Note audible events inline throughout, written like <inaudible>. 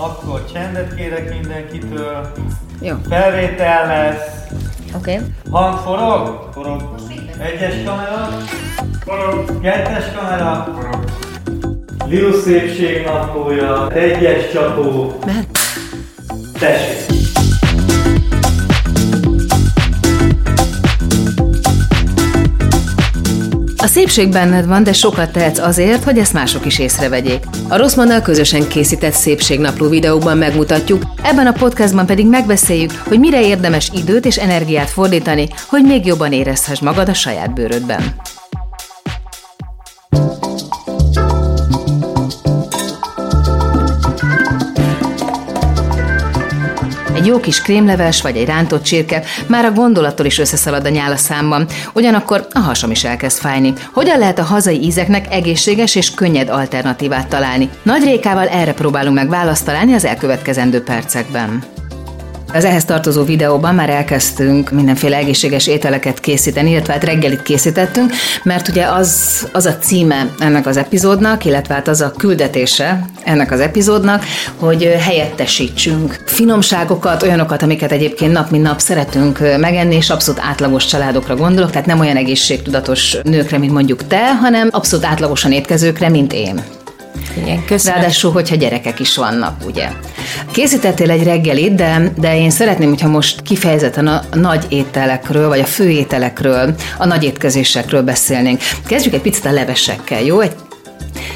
Akkor csendet kérek mindenkitől. Jó. Felvétel lesz. Oké. Okay. Hang forog? Forog. Egyes kamera? Forog. Kettes kamera? Forog. Liu szépség naplója. Egyes csapó. Mehet. Tessék. A szépség benned van, de sokat tehetsz azért, hogy ezt mások is észrevegyék. A Rosszmannal közösen készített szépségnapló videóban megmutatjuk, ebben a podcastban pedig megbeszéljük, hogy mire érdemes időt és energiát fordítani, hogy még jobban érezhess magad a saját bőrödben. Jó kis krémleves vagy egy rántott csirke már a gondolattól is összeszalad a nyál a számban, ugyanakkor a hasam is elkezd fájni. Hogyan lehet a hazai ízeknek egészséges és könnyed alternatívát találni? Nagy Rékával erre próbálunk meg választ találni az elkövetkezendő percekben. Az ehhez tartozó videóban már elkezdtünk mindenféle egészséges ételeket készíteni, illetve hát reggelit készítettünk, mert ugye az, az a címe ennek az epizódnak, illetve hát az a küldetése ennek az epizódnak, hogy helyettesítsünk finomságokat, olyanokat, amiket egyébként nap mint nap szeretünk megenni, és abszolút átlagos családokra gondolok, tehát nem olyan egészségtudatos nőkre, mint mondjuk te, hanem abszolút átlagosan étkezőkre, mint én. Igen, köszönöm. Ráadásul, hogyha gyerekek is vannak, ugye. Készítettél egy reggelit, de, de én szeretném, hogyha most kifejezetten a nagy ételekről, vagy a fő ételekről, a nagy étkezésekről beszélnénk. Kezdjük egy picit a levesekkel, jó? Egy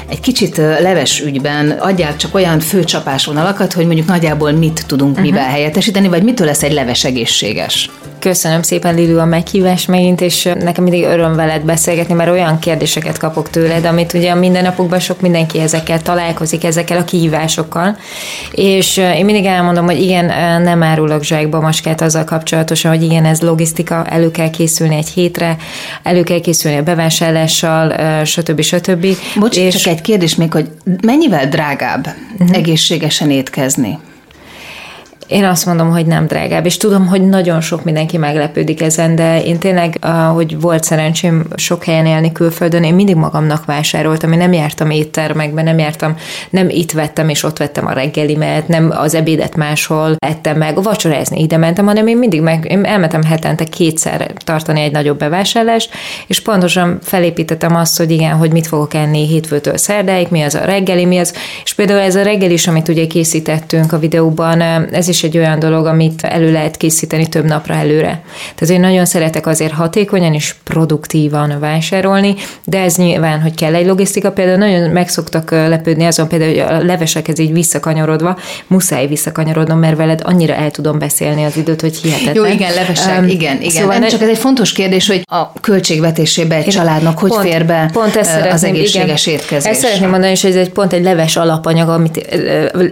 egy kicsit leves ügyben adják csak olyan főcsapásvonalakat, hogy mondjuk nagyjából mit tudunk uh-huh. mivel helyettesíteni, vagy mitől lesz egy leves egészséges? Köszönöm szépen, Lilu, a meghívást megint, és nekem mindig öröm veled beszélgetni, mert olyan kérdéseket kapok tőled, amit ugye a mindennapokban sok mindenki ezekkel találkozik, ezekkel a kihívásokkal. És én mindig elmondom, hogy igen, nem árulok zsákba maskát azzal kapcsolatosan, hogy igen, ez logisztika, elő kell készülni egy hétre, elő kell készülni a bevásárlással, stb. stb. Bocs, és... csak egy kérdés még, hogy mennyivel drágább uh-huh. egészségesen étkezni? Én azt mondom, hogy nem drágább, és tudom, hogy nagyon sok mindenki meglepődik ezen, de én tényleg, hogy volt szerencsém sok helyen élni külföldön, én mindig magamnak vásároltam, én nem jártam éttermekbe, nem jártam, nem itt vettem, és ott vettem a reggelimet, nem az ebédet máshol ettem meg, vacsorázni ide mentem, hanem én mindig meg, én elmentem hetente kétszer tartani egy nagyobb bevásárlást, és pontosan felépítettem azt, hogy igen, hogy mit fogok enni hétfőtől szerdáig, mi az a reggeli, mi az, és például ez a reggel is, amit ugye készítettünk a videóban, ez is egy olyan dolog, amit elő lehet készíteni több napra előre. Tehát én nagyon szeretek azért hatékonyan és produktívan vásárolni, de ez nyilván, hogy kell egy logisztika, például nagyon meg szoktak lepődni azon például, hogy a levesekhez így visszakanyarodva, muszáj visszakanyarodnom, mert veled annyira el tudom beszélni az időt, hogy hihetetlen. Jó, igen, levesek, um, igen, igen. Szóval nem, csak ez egy fontos kérdés, hogy a költségvetésébe egy családnak hogy pont, fér be pont ezt az egészséges igen, étkezés. Ezt szeretném mondani, hogy ez egy pont egy leves alapanyag, amit,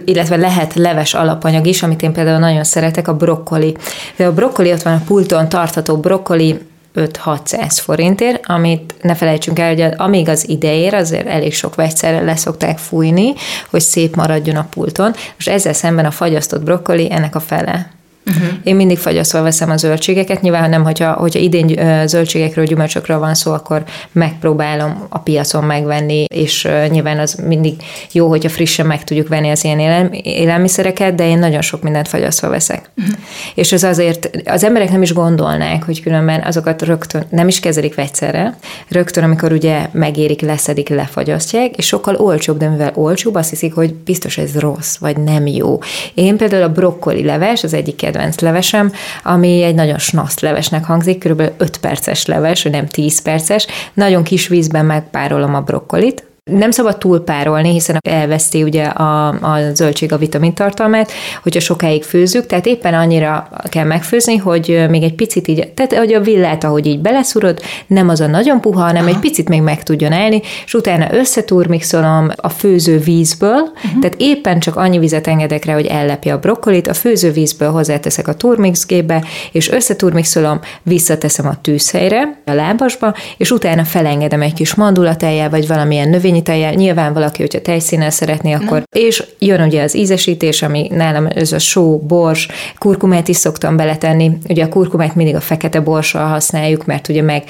illetve lehet leves alapanyag is, amit én például nagyon szeretek, a brokkoli. A brokkoli ott van a pulton tartható brokkoli, 5-600 forintért, amit ne felejtsünk el, hogy amíg az idejér, azért elég sok vegyszerrel leszokták fújni, hogy szép maradjon a pulton. Most ezzel szemben a fagyasztott brokkoli ennek a fele. Uh-huh. Én mindig fagyasztva veszem a zöldségeket, nyilván nem, hogyha, hogyha idén zöldségekről, gyümölcsökről van szó, akkor megpróbálom a piacon megvenni, és nyilván az mindig jó, hogyha frissen meg tudjuk venni az ilyen élel, élelmiszereket, de én nagyon sok mindent fagyasztva veszek. Uh-huh. És ez azért, az emberek nem is gondolnák, hogy különben azokat rögtön nem is kezelik vegyszerrel, rögtön, amikor ugye megérik, leszedik, lefagyasztják, és sokkal olcsóbb, de mivel olcsóbb, azt hiszik, hogy biztos ez rossz, vagy nem jó. Én például a brokkoli leves, az egyik kedvenc levesem, ami egy nagyon snasz levesnek hangzik, kb. 5 perces leves, nem 10 perces. Nagyon kis vízben megpárolom a brokkolit, nem szabad túlpárolni, hiszen elveszti ugye a, a zöldség a vitamintartalmát, hogyha sokáig főzzük, tehát éppen annyira kell megfőzni, hogy még egy picit így, tehát hogy a villát, ahogy így beleszurod, nem az a nagyon puha, hanem Aha. egy picit még meg tudjon állni, és utána összeturmixolom a főző vízből, uh-huh. tehát éppen csak annyi vizet engedek rá, hogy ellepje a brokkolit, a főző vízből hozzáteszek a turmixgébe, és összeturmixolom, visszateszem a tűzhelyre, a lábasba, és utána felengedem egy kis mandulatájával, vagy valamilyen növény növényi tejjel, nyilván valaki, hogyha tejszínnel szeretné, akkor, Na. és jön ugye az ízesítés, ami nálam ez a só, bors, kurkumát is szoktam beletenni. Ugye a kurkumát mindig a fekete borssal használjuk, mert ugye meg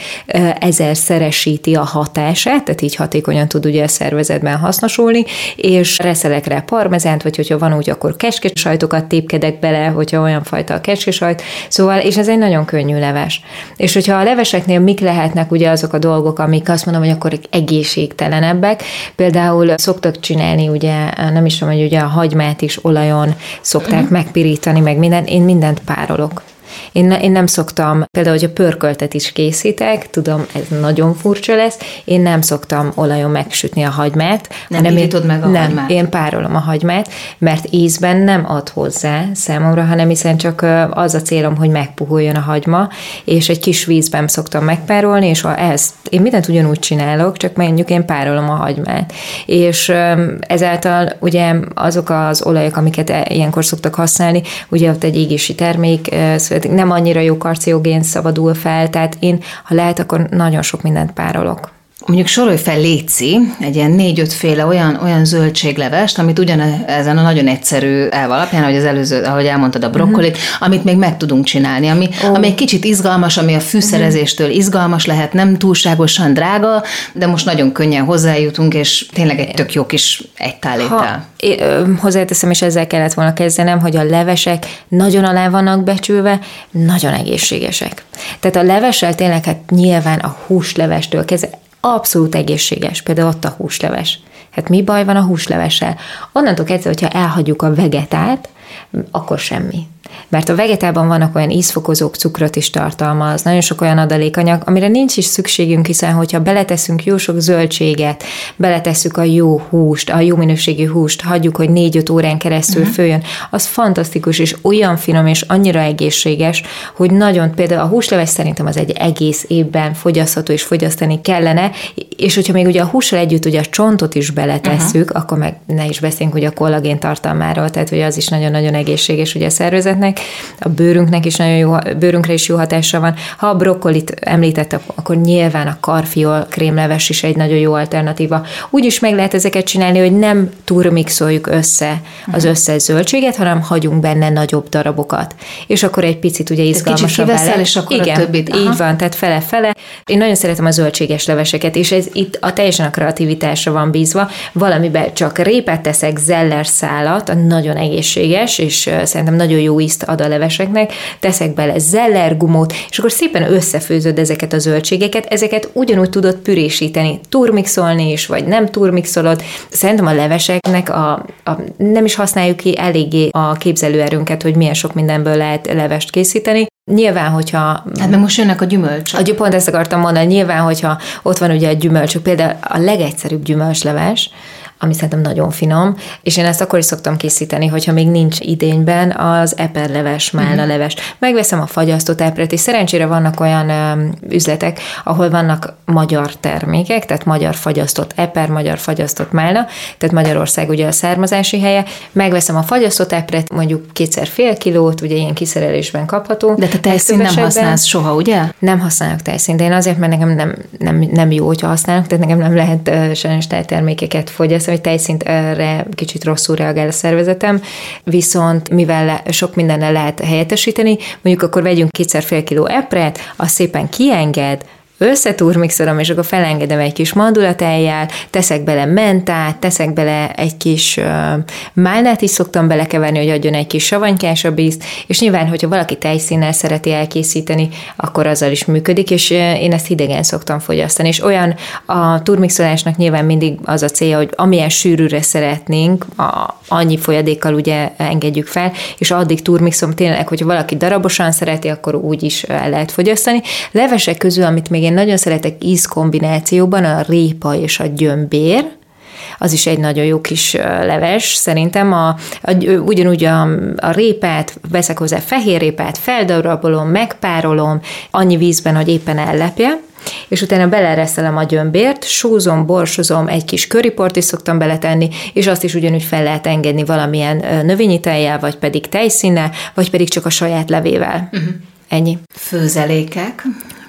ezer szeresíti a hatását, tehát így hatékonyan tud ugye a szervezetben hasznosulni, és reszelek rá parmezánt, vagy hogyha van úgy, akkor keskesajtokat tépkedek bele, hogyha olyan fajta a keskesajt, szóval, és ez egy nagyon könnyű leves. És hogyha a leveseknél mik lehetnek ugye azok a dolgok, amik azt mondom, hogy akkor egészségtelenebbek, például szoktak csinálni, ugye, nem is tudom, hogy ugye a hagymát is olajon szokták uh-huh. megpirítani, meg minden, én mindent párolok. Én, ne, én nem szoktam, például, hogy a pörköltet is készítek, tudom, ez nagyon furcsa lesz, én nem szoktam olajon megsütni a hagymát. Nem hanem én, meg a nem, hagymát? én párolom a hagymát, mert ízben nem ad hozzá számomra, hanem hiszen csak az a célom, hogy megpuhuljon a hagyma, és egy kis vízben szoktam megpárolni, és ezt én mindent ugyanúgy csinálok, csak mondjuk én párolom a hagymát. És ezáltal ugye azok az olajok, amiket e, ilyenkor szoktak használni, ugye ott egy égési termék, nem annyira jó karciogén szabadul fel, tehát én, ha lehet, akkor nagyon sok mindent párolok. Mondjuk sorolj fel Léci, egy ilyen négy-öt féle olyan, olyan zöldséglevest, amit ugyan ezen a nagyon egyszerű elv alapján, ahogy az előző, ahogy elmondtad a brokkolit, uh-huh. amit még meg tudunk csinálni, ami, oh. ami egy kicsit izgalmas, ami a fűszerezéstől uh-huh. izgalmas lehet, nem túlságosan drága, de most nagyon könnyen hozzájutunk, és tényleg egy tök jó kis egytálétel. Hozzáteszem, és ezzel kellett volna kezdenem, hogy a levesek nagyon alá vannak becsülve, nagyon egészségesek. Tehát a levessel tényleg hát nyilván a húslevestől kezdve abszolút egészséges, például ott a húsleves. Hát mi baj van a húslevessel? Onnantól kezdve, hogyha elhagyjuk a vegetát, akkor semmi. Mert a vegetában vannak olyan ízfokozók, cukrot is tartalmaz, nagyon sok olyan adalékanyag, amire nincs is szükségünk, hiszen hogyha beleteszünk jó sok zöldséget, beletesszük a jó húst, a jó minőségű húst, hagyjuk, hogy 4-5 órán keresztül uh-huh. följön, az fantasztikus, és olyan finom, és annyira egészséges, hogy nagyon, például a húsleves szerintem az egy egész évben fogyasztható, és fogyasztani kellene, és hogyha még ugye a hússal együtt ugye a csontot is beletesszük, uh-huh. akkor meg ne is beszéljünk ugye a kollagén tartalmáról, tehát hogy az is nagyon-nagyon egészséges ugye a szervezetnek, a bőrünknek is nagyon jó, bőrünkre is jó hatása van. Ha a brokkolit említett, akkor nyilván a karfiol krémleves is egy nagyon jó alternatíva. Úgy is meg lehet ezeket csinálni, hogy nem turmixoljuk össze az uh-huh. összes zöldséget, hanem hagyunk benne nagyobb darabokat. És akkor egy picit ugye izgalmasabb vele. és akkor Igen, a többit. Aha. így van, tehát fele-fele. Én nagyon szeretem a zöldséges leveseket, és ez itt a teljesen a kreativitásra van bízva. Valamiben csak répet teszek, zeller szálat, nagyon egészséges, és szerintem nagyon jó ízt ad a leveseknek, teszek bele zellergumót, és akkor szépen összefőzöd ezeket a zöldségeket, ezeket ugyanúgy tudod pürésíteni, turmixolni is, vagy nem turmixolod. Szerintem a leveseknek a, a, nem is használjuk ki eléggé a képzelőerőnket, hogy milyen sok mindenből lehet levest készíteni. Nyilván, hogyha... Hát meg most jönnek a gyümölcsök. A, pont ezt akartam mondani, nyilván, hogyha ott van ugye a gyümölcsök, például a legegyszerűbb gyümölcsleves, ami szerintem nagyon finom, és én ezt akkor is szoktam készíteni, hogyha még nincs idényben az eperleves, málna leves. Megveszem a fagyasztott epret, és szerencsére vannak olyan ö, üzletek, ahol vannak magyar termékek, tehát magyar fagyasztott eper, magyar fagyasztott málna, tehát Magyarország ugye a származási helye. Megveszem a fagyasztott epret, mondjuk kétszer fél kilót, ugye ilyen kiszerelésben kapható. De te tejszín nem használsz soha, ugye? Nem használok tejszínt, de én azért, mert nekem nem, nem, nem jó, hogyha használok, tehát nekem nem lehet uh, sajnos tejtermékeket fogyasztani, hogy tejszint erre kicsit rosszul reagál a szervezetem, viszont mivel sok mindennel lehet helyettesíteni, mondjuk akkor vegyünk kétszer fél kiló epret, azt szépen kienged, összetúrmixolom, és akkor felengedem egy kis mandulatejjel, teszek bele mentát, teszek bele egy kis uh, málnát is szoktam belekeverni, hogy adjon egy kis savanykás ízt, és nyilván, hogyha valaki tejszínnel szereti elkészíteni, akkor azzal is működik, és én ezt hidegen szoktam fogyasztani, és olyan a turmixolásnak nyilván mindig az a célja, hogy amilyen sűrűre szeretnénk, a, annyi folyadékkal ugye engedjük fel, és addig turmixom tényleg, hogyha valaki darabosan szereti, akkor úgy is el lehet fogyasztani. Levesek közül, amit még én nagyon szeretek ízkombinációban, a répa és a gyömbér, az is egy nagyon jó kis leves. Szerintem a, a, ugyanúgy a, a répát, veszek hozzá fehér répát, feldarabolom, megpárolom, annyi vízben, hogy éppen ellepje, és utána belereszelem a gyömbért, sózom, borsozom, egy kis köriport is szoktam beletenni, és azt is ugyanúgy fel lehet engedni valamilyen növényi tejjel, vagy pedig tejszínnel, vagy pedig csak a saját levével. Uh-huh. Ennyi. Főzelékek.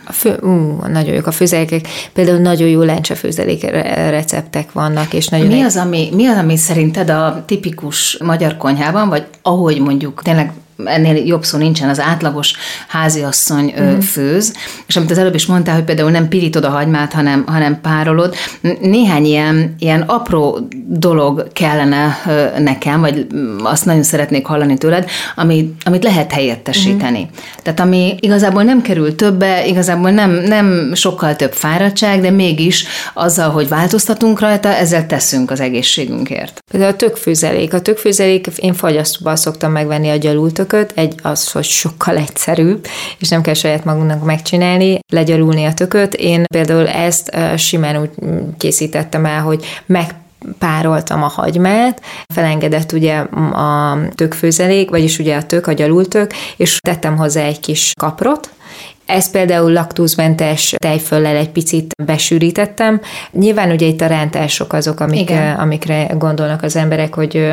A fő, ú, nagyon jók a főzelékek. Például nagyon jó lencsefőzelék receptek vannak, és nagyon... Mi az, ami, mi az, ami szerinted a tipikus magyar konyhában, vagy ahogy mondjuk tényleg ennél jobb szó nincsen, az átlagos háziasszony mm. főz, és amit az előbb is mondtál, hogy például nem pirítod a hagymát, hanem, hanem párolod, néhány ilyen, ilyen apró dolog kellene nekem, vagy azt nagyon szeretnék hallani tőled, ami, amit lehet helyettesíteni. Mm. Tehát ami igazából nem kerül többe, igazából nem, nem sokkal több fáradtság, de mégis azzal, hogy változtatunk rajta, ezzel teszünk az egészségünkért. Például a tökfőzelék. A tökfőzelék, én fagyasztóban szoktam megvenni a gyalultököt, egy az, hogy sokkal egyszerűbb, és nem kell saját magunknak megcsinálni, legyalulni a tököt. Én például ezt simán úgy készítettem el, hogy meg pároltam a hagymát, felengedett ugye a tökfőzelék, vagyis ugye a tök, a gyalultök, és tettem hozzá egy kis kaprot, ez például laktózmentes tejföllel egy picit besűrítettem. Nyilván ugye itt a rántások azok, amik, amikre gondolnak az emberek, hogy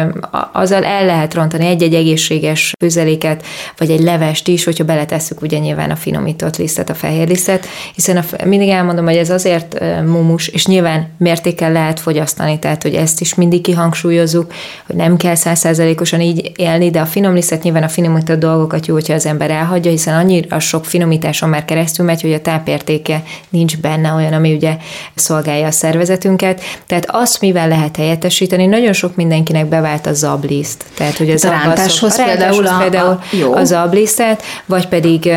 azzal el lehet rontani egy-egy egészséges főzeléket, vagy egy levest is, hogyha beletesszük ugye nyilván a finomított lisztet, a fehér lisztet, hiszen a, mindig elmondom, hogy ez azért mumus, és nyilván mértékkel lehet fogyasztani, tehát hogy ezt is mindig kihangsúlyozzuk, hogy nem kell százszázalékosan így élni, de a finom lisztet nyilván a finomított dolgokat jó, hogyha az ember elhagyja, hiszen annyira sok finomítás hatáson már keresztül megy, hogy a tápértéke nincs benne olyan, ami ugye szolgálja a szervezetünket. Tehát azt, mivel lehet helyettesíteni, nagyon sok mindenkinek bevált a zabliszt. Tehát, hogy az a rántáshoz például, a, például a, jó. a zablisztet, vagy pedig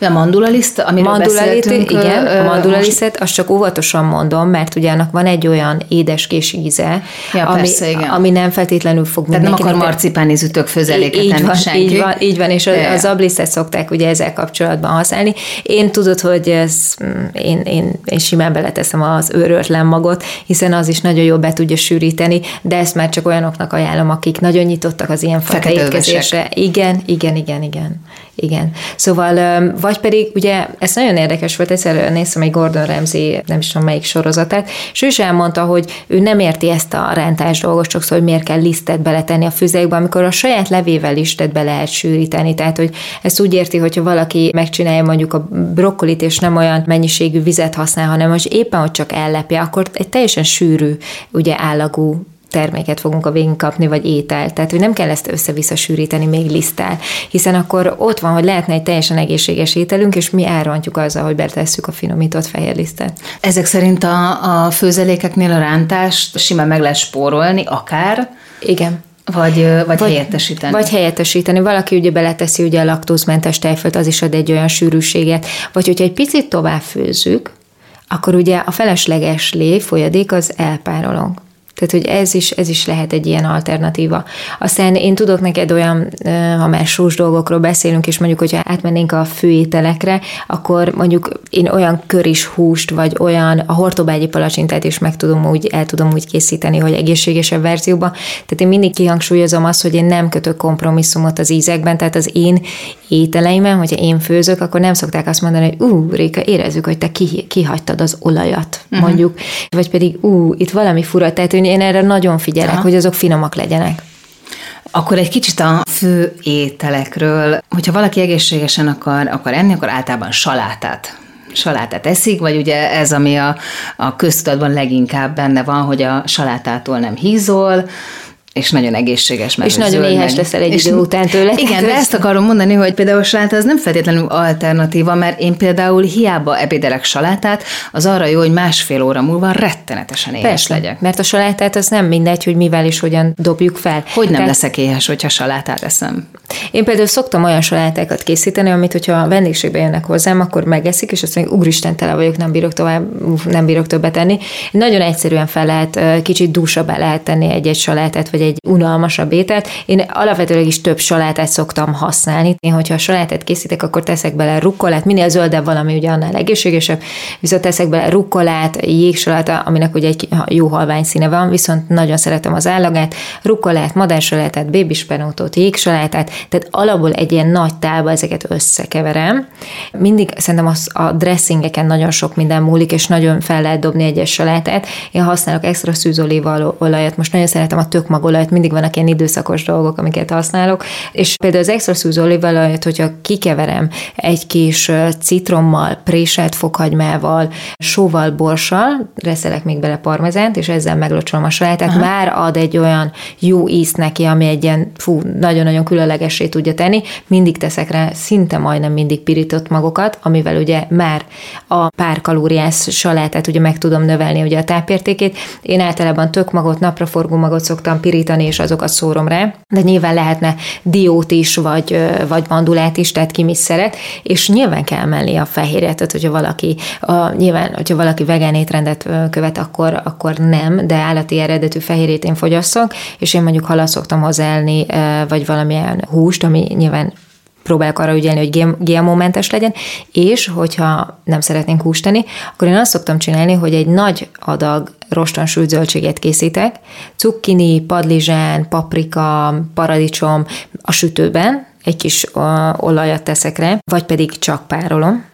a mandulaliszt, amiről mandulalit, igen, a mandulalisztet, azt csak óvatosan mondom, mert ugye annak van egy olyan édeskés íze, ja, ami, persze, igen. ami nem feltétlenül fog Tehát nem akar marcipáni ütök főzeléket így, van, senki. Így van, így van, és a, a zablisztet szokták ugye ezzel kapcsolatban használni. Én tudod, hogy ez, mm, én, én, én simán beleteszem az őröltlen magot, hiszen az is nagyon jól be tudja sűríteni, de ezt már csak olyanoknak ajánlom, akik nagyon nyitottak az ilyen fajta étkezésre. Igen, igen, igen, igen. Igen. Szóval, vagy pedig, ugye, ez nagyon érdekes volt, egyszer néztem egy Gordon Ramsay, nem is tudom melyik sorozatát, és ő is elmondta, hogy ő nem érti ezt a rántás dolgot, sokszor, hogy miért kell lisztet beletenni a füzékbe, amikor a saját levével lisztet be lehet sűríteni. Tehát, hogy ezt úgy érti, hogyha valaki megcsinálja mondjuk a brokkolit, és nem olyan mennyiségű vizet használ, hanem hogy éppen, hogy csak ellepje, akkor egy teljesen sűrű, ugye állagú terméket fogunk a végén kapni, vagy ételt. Tehát, hogy nem kell ezt össze-vissza sűríteni még lisztál, hiszen akkor ott van, hogy lehetne egy teljesen egészséges ételünk, és mi elrontjuk azzal, hogy betesszük a finomított fehér lisztet. Ezek szerint a, a főzelékeknél a rántást simán meg lehet spórolni, akár. Igen. Vagy, vagy, vagy helyettesíteni. Vagy helyettesíteni. Valaki ugye beleteszi ugye a laktózmentes tejfölt, az is ad egy olyan sűrűséget. Vagy hogyha egy picit tovább főzzük, akkor ugye a felesleges lé folyadék az elpárolunk. Tehát, hogy ez is, ez is lehet egy ilyen alternatíva. Aztán én tudok neked olyan, ha már sós dolgokról beszélünk, és mondjuk, hogyha átmennénk a főételekre, akkor mondjuk én olyan köris húst, vagy olyan, a hortobágyi palacsintát is meg tudom úgy, el tudom úgy készíteni, hogy egészségesebb verzióban. Tehát én mindig kihangsúlyozom azt, hogy én nem kötök kompromisszumot az ízekben, tehát az én ételeimen, hogyha én főzök, akkor nem szokták azt mondani, hogy ú, Réka, érezzük, hogy te kihagytad az olajat, uh-huh. mondjuk, vagy pedig ú, itt valami fura, tehát én erre nagyon figyelek, Aha. hogy azok finomak legyenek. Akkor egy kicsit a fő ételekről, hogyha valaki egészségesen akar, akar enni, akkor általában salátát salátát eszik, vagy ugye ez, ami a, a köztudatban leginkább benne van, hogy a salátától nem hízol, és nagyon egészséges, mert És nagyon éhes leszel egy és idő után tőle. Igen, de ezt akarom mondani, hogy például a saláta az nem feltétlenül alternatíva, mert én például hiába ebédelek salátát, az arra jó, hogy másfél óra múlva rettenetesen éhes Persze, legyek. mert a salátát az nem mindegy, hogy mivel és hogyan dobjuk fel. Hogy nem Tehát... leszek éhes, hogyha salátát eszem? Én például szoktam olyan salátákat készíteni, amit, hogyha vendégségbe jönnek hozzám, akkor megeszik, és azt mondják, úristen, tele vagyok, nem bírok tovább, nem bírok többet tenni. Nagyon egyszerűen fel lehet, kicsit dúsabbá lehet tenni egy-egy salátát, vagy egy unalmasabb ételt. Én alapvetőleg is több salátát szoktam használni. Én, hogyha a salátát készítek, akkor teszek bele rukkolát, minél zöldebb valami, ugye annál egészségesebb, viszont teszek bele rukkolát, jégsalata, aminek ugye egy jó halvány színe van, viszont nagyon szeretem az állagát, rukkolát, madársalátát, bébispenótot, jégsalátát, tehát alapból egy ilyen nagy tálba ezeket összekeverem. Mindig szerintem az a dressingeken nagyon sok minden múlik, és nagyon fel lehet dobni egyes salátát. Én használok extra szűzolíva olajat, most nagyon szeretem a tök olívaolajat, mindig vannak ilyen időszakos dolgok, amiket használok, és például az extra szűz olívaolajat, hogyha kikeverem egy kis citrommal, préselt fokhagymával, sóval, borssal, reszelek még bele parmezánt, és ezzel meglocsolom a salátát, Aha. már ad egy olyan jó ízt neki, ami egy ilyen, fú, nagyon-nagyon különlegessé tudja tenni. Mindig teszek rá szinte majdnem mindig pirított magokat, amivel ugye már a pár kalóriás salátát ugye meg tudom növelni ugye a tápértékét. Én általában tök magot, napraforgó magot szoktam pirítani, és azokat szórom rá, de nyilván lehetne diót is, vagy, vagy mandulát is, tehát ki mit szeret, és nyilván kell mellé a fehérjet, tehát hogyha valaki, a, nyilván, hogyha valaki vegán étrendet követ, akkor, akkor nem, de állati eredetű fehérjét én fogyasszok, és én mondjuk halat szoktam hozzáelni, vagy valamilyen húst, ami nyilván próbálok arra ügyelni, hogy GMO-mentes legyen, és hogyha nem szeretnénk húst tenni, akkor én azt szoktam csinálni, hogy egy nagy adag roston sült zöldséget készítek, cukkini, padlizsán, paprika, paradicsom a sütőben, egy kis olajat teszek rá, vagy pedig csak párolom,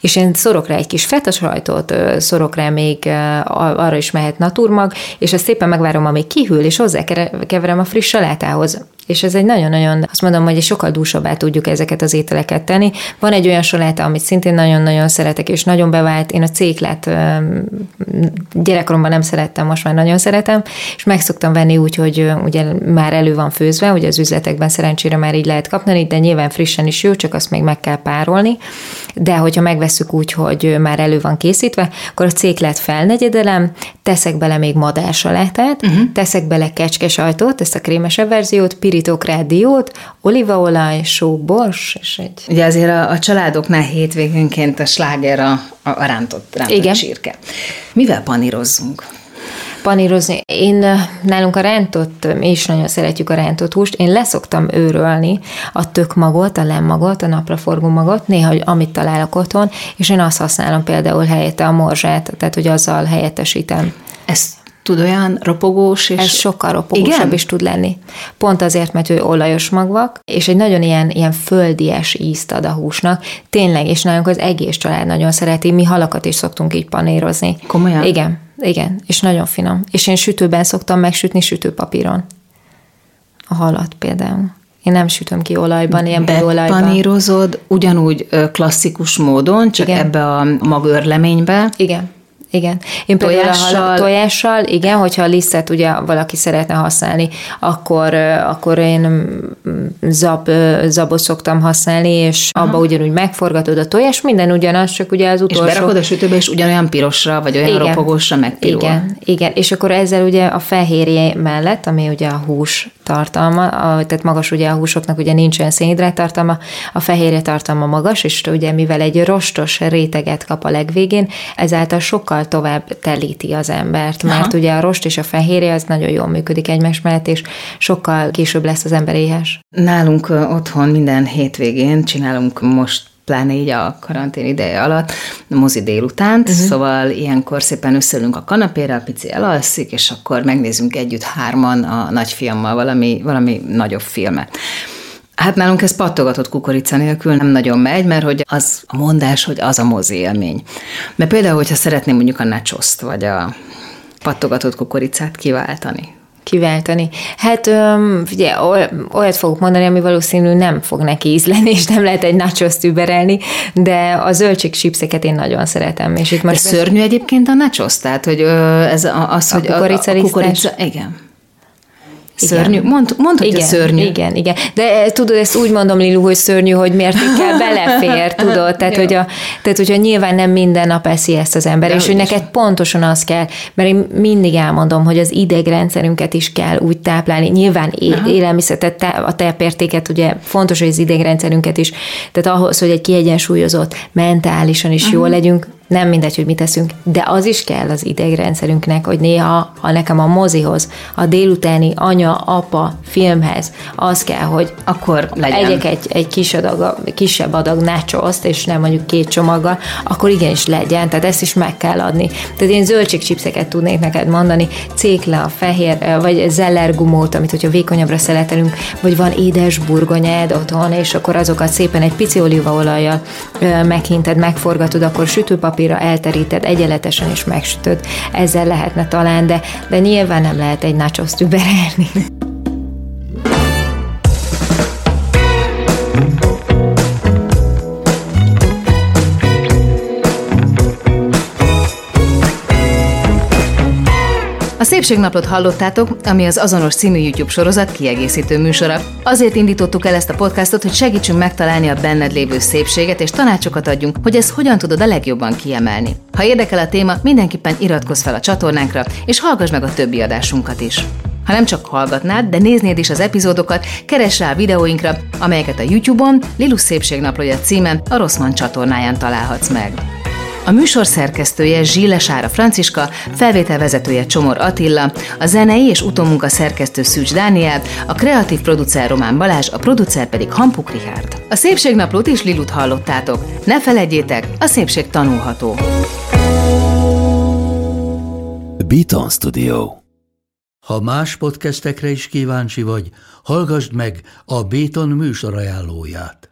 és én szorok rá egy kis feta sajtot, szorok rá még arra is mehet naturmag, és ezt szépen megvárom, amíg kihűl, és hozzá keverem a friss salátához. És ez egy nagyon-nagyon, azt mondom, hogy sokkal dúsabbá tudjuk ezeket az ételeket tenni. Van egy olyan saláta, amit szintén nagyon-nagyon szeretek, és nagyon bevált. Én a céklet gyerekkoromban nem szerettem, most már nagyon szeretem, és meg szoktam venni úgy, hogy ugye már elő van főzve, ugye az üzletekben szerencsére már így lehet kapni, de nyilván frissen is jó, csak azt még meg kell párolni. De hogyha megveszük úgy, hogy már elő van készítve, akkor a céklet felnegyedelem, teszek bele még madársalátát, uh-huh. teszek bele kecskesajtót, ezt a krémesebb verziót, pirítok rá diót, olívaolaj, só, bors, és egy... Ugye azért a, a családoknál hétvégénként a sláger a, a rántott, rántott Igen. sírke. Mivel panírozzunk? panírozni. Én nálunk a rántott, mi is nagyon szeretjük a rántott húst, én leszoktam őrölni a tökmagot, a lemmagot, a napraforgó magot, néha, amit találok otthon, és én azt használom például helyette a morzsát, tehát hogy azzal helyettesítem. Ezt tud olyan ropogós, és... Ez sokkal ropogósabb Igen? is tud lenni. Pont azért, mert ő olajos magvak, és egy nagyon ilyen, ilyen földies ízt ad a húsnak. Tényleg, és nálunk az egész család nagyon szereti, mi halakat is szoktunk így panérozni. Komolyan? Igen, igen, és nagyon finom. És én sütőben szoktam megsütni sütőpapíron. A halat például. Én nem sütöm ki olajban, ilyen beolajban. panírozod ugyanúgy klasszikus módon, csak Igen. ebbe a magörleménybe. Igen igen. Én például tojással. a tojással, igen, hogyha a lisztet ugye valaki szeretne használni, akkor, akkor én mm, zab, zabot szoktam használni, és Aha. abba ugyanúgy megforgatod a tojás, minden ugyanaz, csak ugye az utolsó... És berakod a sütőbe, és ugyanolyan pirosra, vagy olyan igen. ropogósra megpirul. Igen, igen, és akkor ezzel ugye a fehérje mellett, ami ugye a hús tartalma, a, tehát magas ugye a húsoknak ugye nincs olyan szénhidrát tartalma, a fehérje tartalma magas, és ugye mivel egy rostos réteget kap a legvégén, ezáltal sokkal tovább telíti az embert, mert Aha. ugye a rost és a fehérje az nagyon jól működik egymás mellett, és sokkal később lesz az ember éhes. Nálunk otthon minden hétvégén csinálunk most pláne így a karantén ideje alatt, mozi délutánt, uh-huh. szóval ilyenkor szépen összeülünk a kanapére, a pici elalszik, és akkor megnézünk együtt hárman a nagyfiammal valami, valami nagyobb filmet. Hát nálunk ez pattogatott kukorica nélkül nem nagyon megy, mert hogy az a mondás, hogy az a mozi élmény. Mert például, hogyha szeretném mondjuk a nachoszt, vagy a pattogatott kukoricát kiváltani, kiváltani. Hát ugye olyat fogok mondani, ami valószínű nem fog neki ízleni, és nem lehet egy nachos überelni, de a zöldség chipseket én nagyon szeretem. És itt most de szörnyű egyébként a nachos, tehát hogy ez az, a hogy a, a kukorica, igen. Szörnyű? Mond, mondd, hogy igen, szörnyű. Igen, igen. De eh, tudod, ezt úgy mondom, Lilu, hogy szörnyű, hogy mértékkel belefér, tudod? Tehát, <laughs> hogy a, tehát, hogyha nyilván nem minden nap eszi ezt az ember, De és hogy neked pontosan az kell, mert én mindig elmondom, hogy az idegrendszerünket is kell úgy táplálni. Nyilván élelmiszer, tehát a tápértéket, ugye fontos, hogy az idegrendszerünket is, tehát ahhoz, hogy egy kiegyensúlyozott, mentálisan is uh-huh. jól legyünk, nem mindegy, hogy mit teszünk, de az is kell az idegrendszerünknek, hogy néha, ha nekem a mozihoz, a délutáni anya, apa filmhez, az kell, hogy akkor legyen. egyek egy, egy kis adag, kisebb adag nachoszt, és nem mondjuk két csomaggal, akkor igenis legyen, tehát ezt is meg kell adni. Tehát én zöldségcsipszeket tudnék neked mondani, cékle, a fehér, vagy zellergumót, amit hogyha vékonyabbra szeletelünk, vagy van édes burgonyád otthon, és akkor azokat szépen egy pici olívaolajjal meghinted, megforgatod, akkor sütőpapír papírra elteríted egyenletesen és megsütöd. Ezzel lehetne talán, de, de nyilván nem lehet egy nachos überelni. A Szépségnaplót hallottátok, ami az azonos című YouTube sorozat kiegészítő műsora. Azért indítottuk el ezt a podcastot, hogy segítsünk megtalálni a benned lévő szépséget, és tanácsokat adjunk, hogy ezt hogyan tudod a legjobban kiemelni. Ha érdekel a téma, mindenképpen iratkozz fel a csatornánkra, és hallgass meg a többi adásunkat is. Ha nem csak hallgatnád, de néznéd is az epizódokat, keress rá a videóinkra, amelyeket a YouTube-on Lilus Szépségnaplója címen a Rosszman csatornáján találhatsz meg. A műsor szerkesztője Zsíle Sára Franciska, felvételvezetője Csomor Attila, a zenei és utómunka szerkesztő Szűcs Dániel, a kreatív producer Román Balázs, a producer pedig Hampuk Richard. A Szépségnaplót is Lilut hallottátok. Ne felejtjétek, a szépség tanulható. Beaton Studio Ha más podcastekre is kíváncsi vagy, hallgassd meg a Béton műsor ajánlóját.